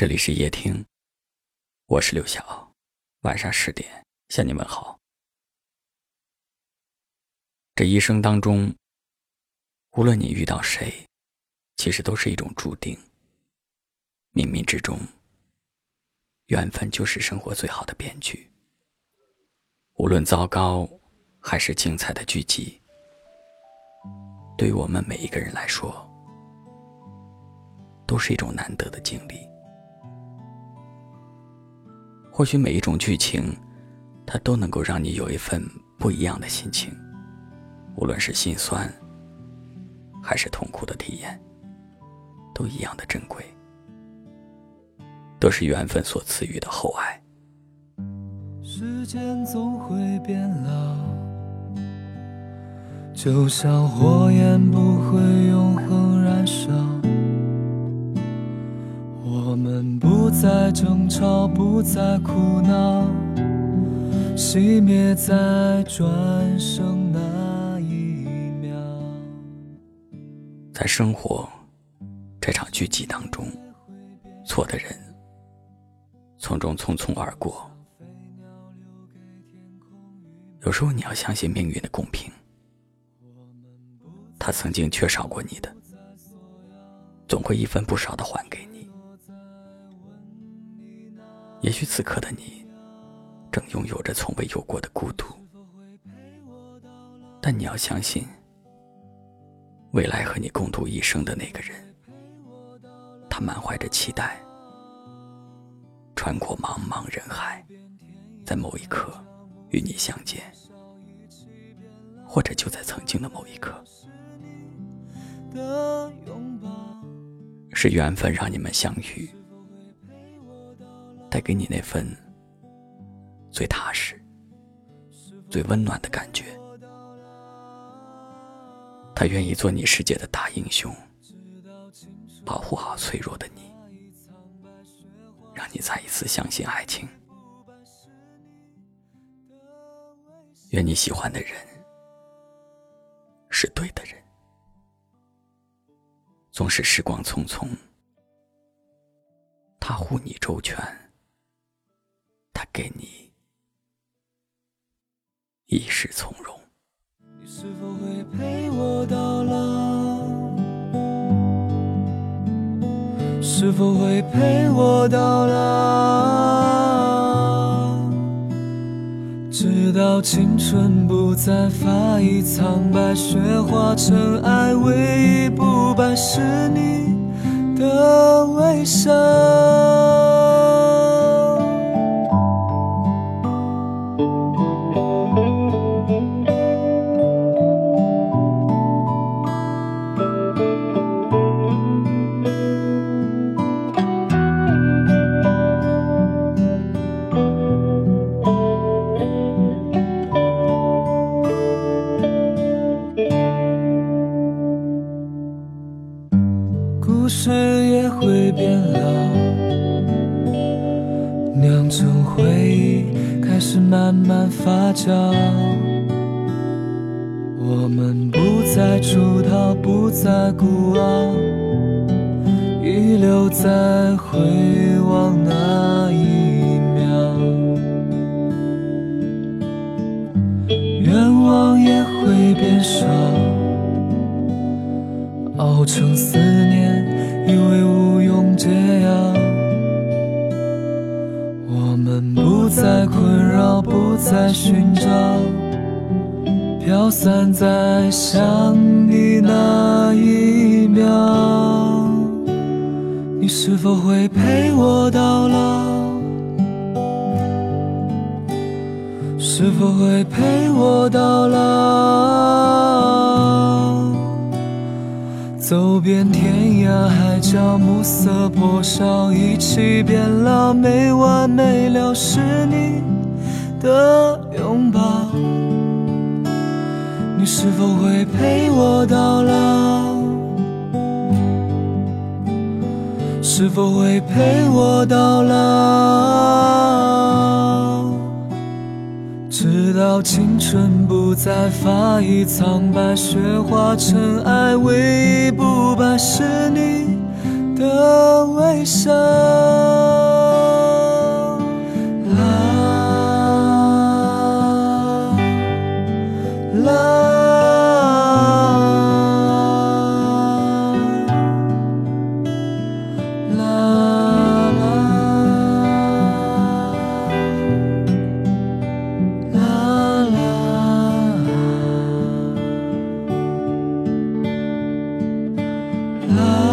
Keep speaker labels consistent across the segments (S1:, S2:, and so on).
S1: 这里是夜听，我是刘晓，晚上十点向你问好。这一生当中，无论你遇到谁，其实都是一种注定。冥冥之中，缘分就是生活最好的编剧。无论糟糕还是精彩的剧集，对于我们每一个人来说，都是一种难得的经历。或许每一种剧情，它都能够让你有一份不一样的心情，无论是心酸，还是痛苦的体验，都一样的珍贵，都是缘分所赐予的厚爱。
S2: 时间总会变老，就像火焰不会永恒燃烧。不再争吵，不再哭闹，熄灭在转身那一秒。
S1: 在生活这场剧集当中，错的人从中匆匆而过。有时候你要相信命运的公平，他曾经缺少过你的，总会一分不少的还给你。也许此刻的你，正拥有着从未有过的孤独，但你要相信，未来和你共度一生的那个人，他满怀着期待，穿过茫茫人海，在某一刻与你相见，或者就在曾经的某一刻，是缘分让你们相遇。给你那份最踏实、最温暖的感觉。他愿意做你世界的大英雄，保护好脆弱的你，让你再一次相信爱情。愿你喜欢的人是对的人。纵使时光匆匆，他护你周全。给你一世从容。
S2: 你是否会陪我到老？是否会陪我到老？直到青春不再发一苍白，雪化尘埃，唯一不败是你的微笑。会变老，酿成回忆，开始慢慢发酵。我们不再出逃，不再孤傲，遗留在回望那一秒。愿望也会变少，熬成思念。以为无用解药，我们不再困扰，不再寻找，飘散在想你那一秒。你是否会陪我到老？是否会陪我到老？走遍天涯海角，暮色破晓，一起变老，没完没了是你的拥抱。你是否会陪我到老？是否会陪我到老？直到青春不再发一苍白，雪化尘埃，唯一不败是你的微笑。love.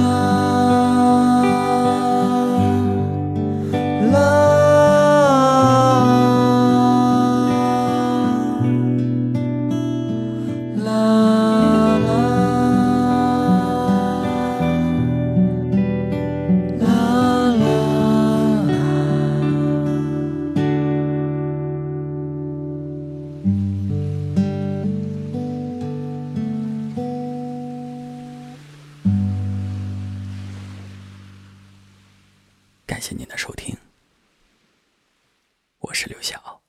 S1: 感谢您的收听，我是刘晓。